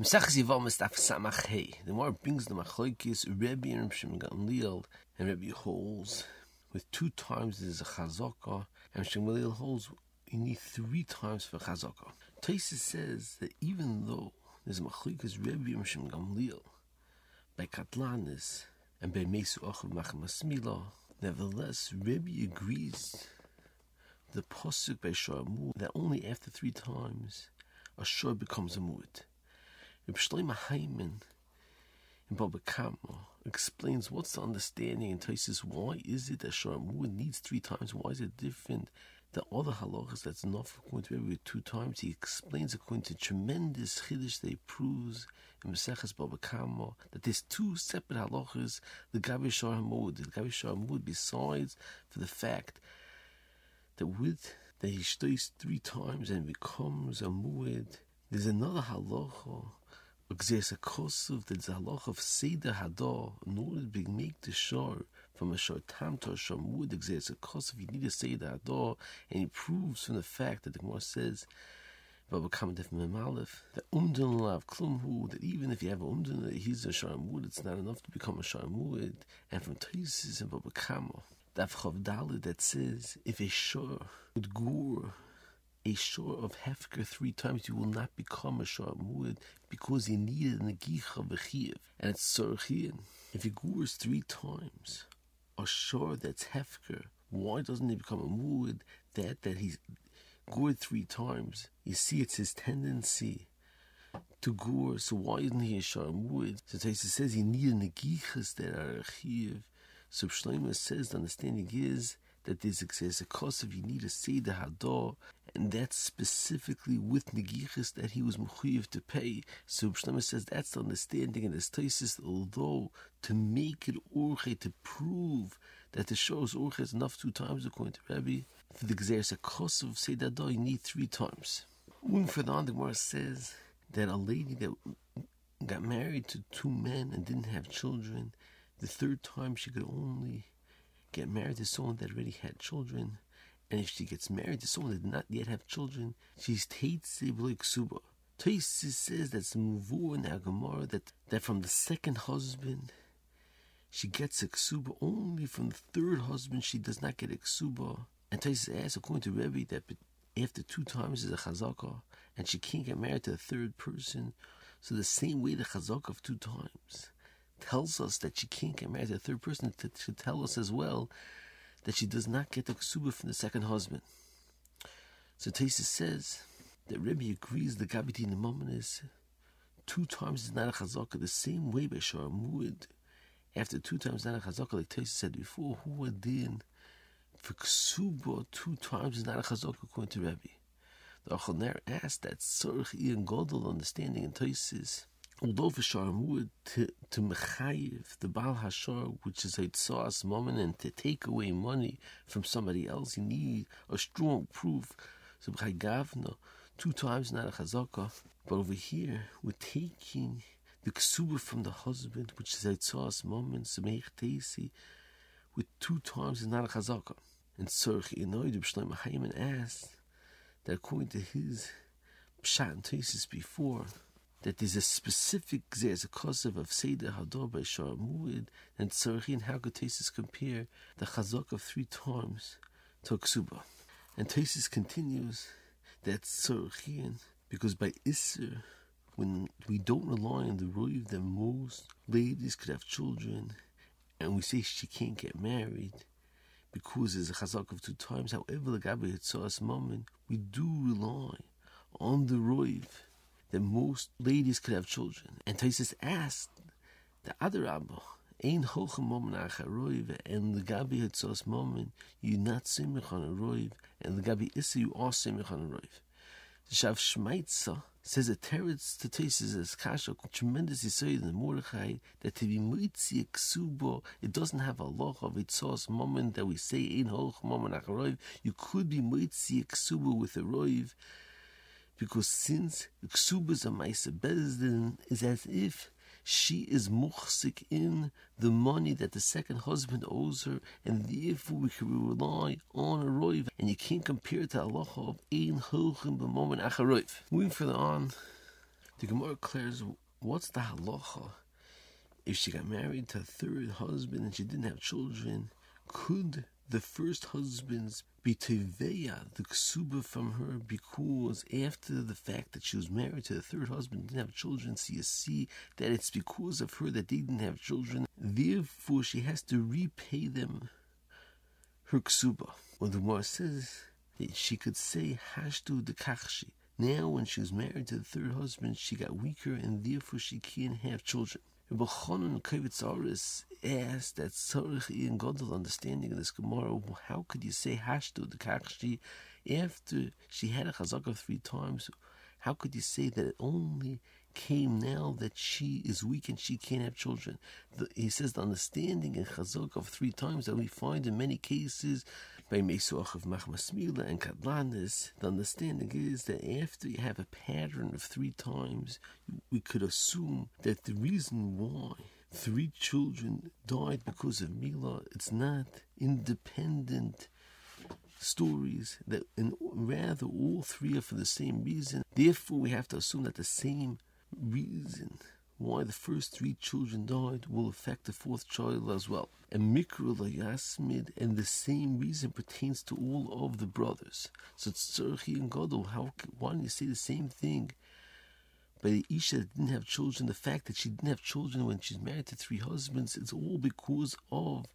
The more brings the Machlokes Rebbe and Shimon Gamliel and Rebbe holds with two times there's a Chazaka and Shimon holds you need three times for Chazaka. Taisa says that even though there's Machlokes Rebbe and Shimon Gamliel by Katlanis and by Mesu Achav Machamasmila, nevertheless Rebbe agrees the Pasuk by Shamu that only after three times a shor becomes a mu'id. Reb Shlomo Hyman in Baba Kama explains what's the understanding and says why is it that Sharamud needs three times? Why is it different? than other halachas that's not going to be two times. He explains according to tremendous chiddush that he proves in Maseches Baba Kama that there's two separate halachas. The Gabi Sharamud, the Gabi Sharamud, besides for the fact that with that he stays three times and becomes a muad, there's another halacha Gzeis a kosov the zaloch of Seder Hadar, in order to make the shor from a shor tam to a shor mud, Gzeis a kosov, you need a Seder Hadar, and he proves from the fact that the Gemara says, Baba Kamadef Memalef, that umdun lav klumhu, that even if you have umdun that he's a shor mud, it's not enough to become a shor mud, and from Taisis and Baba that Chav that says, if a shor would gur, a shor of hefker three times, you will not become a shor muad because you need a negicha v'chiv, and it's sorchian. If he gurs three times, a shor that's hefker, why doesn't he become a muad? That that he's gored three times, you see, it's his tendency to gore. So why isn't he a shor muad? So Taisa says he need a negichas that are a chiv. So Shlomo says the understanding is that there's a cost of you need say the hadar, and that's specifically with negichas that he was mechuyev to pay. So Shlomo says that's the understanding in this thesis, although to make it urche, to prove that the show's urche is enough two times according to Rabbi, for the gzeres say that you need three times. Umm Un further the Gemara says that a lady that got married to two men and didn't have children, the third time she could only get married to someone that already had children, and if she gets married to someone that did not yet have children, she's teitze ksuba. Taisis says that's muvu in Agamara that, that from the second husband she gets a ksuba only from the third husband she does not get a ksuba. And Taisis asks according to Rebbe that after two times is a chazaka and she can't get married to a third person. So the same way the chazaka of two times tells us that she can't get married to a third person to, to tell us as well that she does not get the ksuba from the second husband. So Taisa says that Rebbe agrees the gabiti moment is two times is not a chazaka the same way by Muad. After two times not a chazaka, like Taisa said before, who are then for ksuba two times is not a chazaka according to Rebbe. The Achoner asked that Tzorch Ian Godel understanding in Taisis although for Sharmud to, to Mechayiv, the Baal Hashar, which is a Tzas moment, and to take away money from somebody else, you need a strong proof. So Gavna, two times not a Chazaka. But over here, we're taking the Ksuba from the husband, which is a Tzas moment, Semeich Teisi, with two times not a Chazaka. And Tzorch Inoid, Shlomo Hayman asked that according to his Pshat and Tesis before, that there's a specific there's a kosev of Seder Hador by Shor Muid and Tzarichin how could Tesis compare the chazok of three times to Ksuba. And Tesis continues that Tzarichin because by Isser when we don't rely on the Ruiv that most ladies could have children and we say she can't get married because there's a chazak of two times. However, the Gabi Hitzos moment, we do rely on the Ruiv that most ladies could have children. And Taisus asked the other Rabbi, Ein hochem moment ach roiv, and the gabi hitzos moment, you not simich on a roiv, and the gabi issa, you are simich on a roiv. Shav Shmaitza says that teretz to Taisus as kasha, tremendous yisoid in Mordechai, that to be mitzi ksubo, it doesn't have a loch of hitzos moment that we say Ein hochem moment ach roiv, you could be mitzi ksubo with a roiv, because since Ksubas Amaisa Bezdin is as if she is muchsik in the money that the second husband owes her, and therefore we can rely on a roiv, and you can't compare to Allah of ein hochim b'momen acharoiv. Moving further on, The Gemara declares, what's the halacha? If she got married to a third husband and she didn't have children, could the first husband's betevya, the ksuba from her, because after the fact that she was married to the third husband didn't have children, so you see that it's because of her that they didn't have children. Therefore, she has to repay them her ksuba. Well, the Gemara says that she could say hashtu de kachshi. Now, when she was married to the third husband, she got weaker and therefore she can't have children. Rabbi Chanan Kovitzaris asked that Tzarech Ian Godel understanding of this Gemara, how could you say Hashtu the Kakshi after she had a chazaka three times? How could you say that it only came now that she is weak and she can't have children? The, he says the understanding in chazaka of three times that we find in many cases by Mesuach of Machmasmila and Kadlanis, the understanding is that after you have a pattern of three times, we could assume that the reason why three children died because of Mila, it's not independent stories that rather all three are for the same reason. Therefore we have to assume that the same reason why the first three children died will affect the fourth child as well. And Mikra Yasmid, and the same reason pertains to all of the brothers. So Tzarchi and Gadol, how why don't you say the same thing? But the Isha didn't have children, the fact that she didn't have children when she's married to three husbands, it's all because of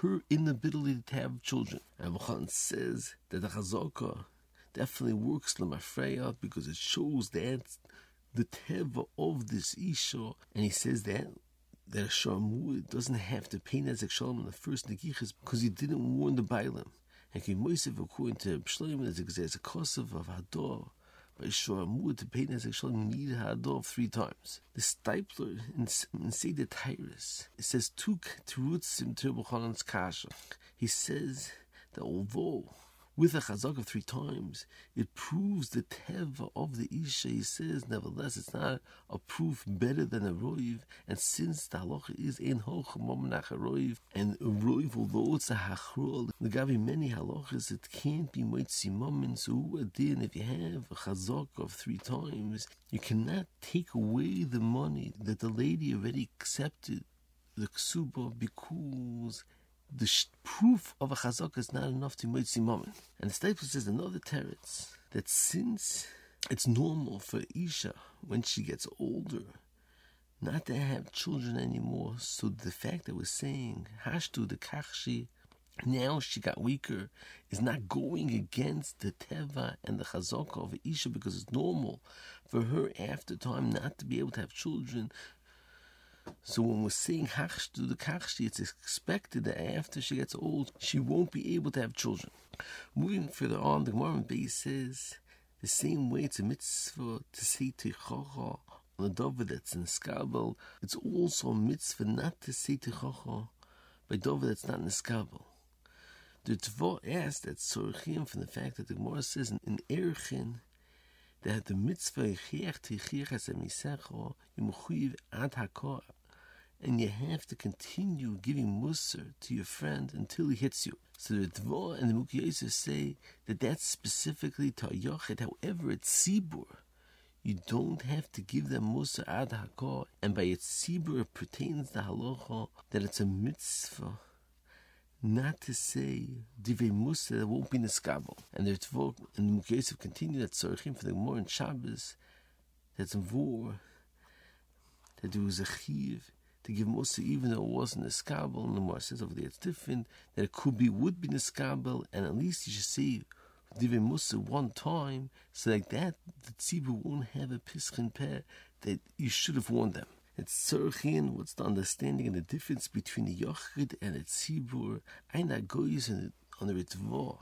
her inability to have children. And Khan says that the Chazaka definitely works Lamafreya because it shows that the teva of this isha, and he says that that a sharmur doesn't have to pay nezek shalom in the first negichas because he didn't warn the bailam. And he moisev according to Shloim as a kosev of hador. By sharmur to pay nezek shalom you need hador three times. The Steipler in, in Seder Tyrus it says tuk terutzim turbuchanan's kasha. He says that although with a chazak of three times, it proves the teva of the isha. He says, nevertheless, it's not a proof better than a roiv. And since the halacha is in hoch momnach a roiv, and a roiv, although it's a hachrol, the gabi many halachas, it can't be moitzi momin. So then, if you have a chazak of three times, you cannot take away the money that the lady already accepted the ksuba because the proof of a chazaka is not enough to moitzi moment. And the staple says another teretz that since it's normal for Isha when she gets older not to have children anymore, so the fact that we're saying hashtu the kachshi now she got weaker is not going against the teva and the chazaka of Isha because it's normal for her after time not to be able to have children so when we're saying to the kachshi, it's expected that after she gets old, she won't be able to have children. Moving further on, the Gemara base says the same way it's a mitzvah to say tichacha on a dover that's in a skabel. It's also a mitzvah not to say tichacha by dover that's not in a skabel. The Tvo asked that Sorchim from the fact that the Gemara says in, in Erchin that the mitzvah yichiach tichiach as a misecho yimuchiv ad hakor and you have to continue giving musr to your friend until he hits you. So the Dvar and the Mukhi say that that's specifically to Yochid. However, it's Sibur. You don't have to give them musr ad hakor, and by its Sibur pertains the halacha that it's a mitzvah not to say divrei musa that won't be neskabel. And the Tvor and the Mukhi continue that tzorchim for the more in Shabbos that's in Vor that there was a chiv to give Musa even though it wasn't a skabel. And the Gemara says over there it's different, that it could be, would be a skabel, and at least you should say Divi Musa one time, so like that the tzibur won't have a pischin peh that you should have warned them. It's tzorchin, what's the understanding and the difference between the yochid and the tzibur, ein goes in it on the Ritva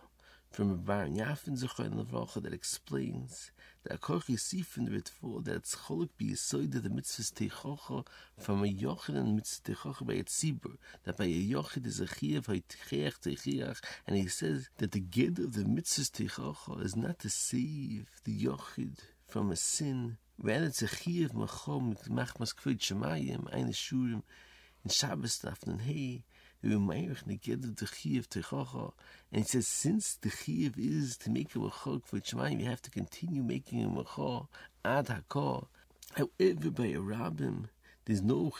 from a Baron Yafin Zechon Levracha that explains that Akoch Yisif in the Ritvo that it's Cholik be Yisoid the mitzvah Teichocha from a Yochid and mitzvah Teichocha by a Tzibur that by a Yochid is a Chiev Haitchiach Teichiach and he says that the Ged of the mitzvah Teichocha is not to save the Yochid from a sin it's a Chiev Machom Machmas Kvod Shemayim Eine Shurim in Shabbos Dafnan Hey and he says, since the chiyuv is to make a machok for Shemaim, you have to continue making a machok ad hakor. However, by a rabbim, there's no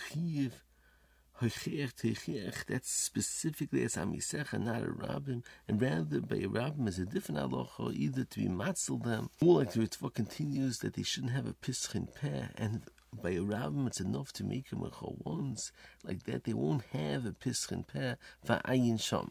that's specifically as Amisecha, not a rabbim, and rather by a rabbim is a different halacha, either to be matzel them, or like the Ritva continues that they shouldn't have a pischin peh, and by a rabbim it's enough to make him a once, like that they won't have a pischin peh for ayin sham.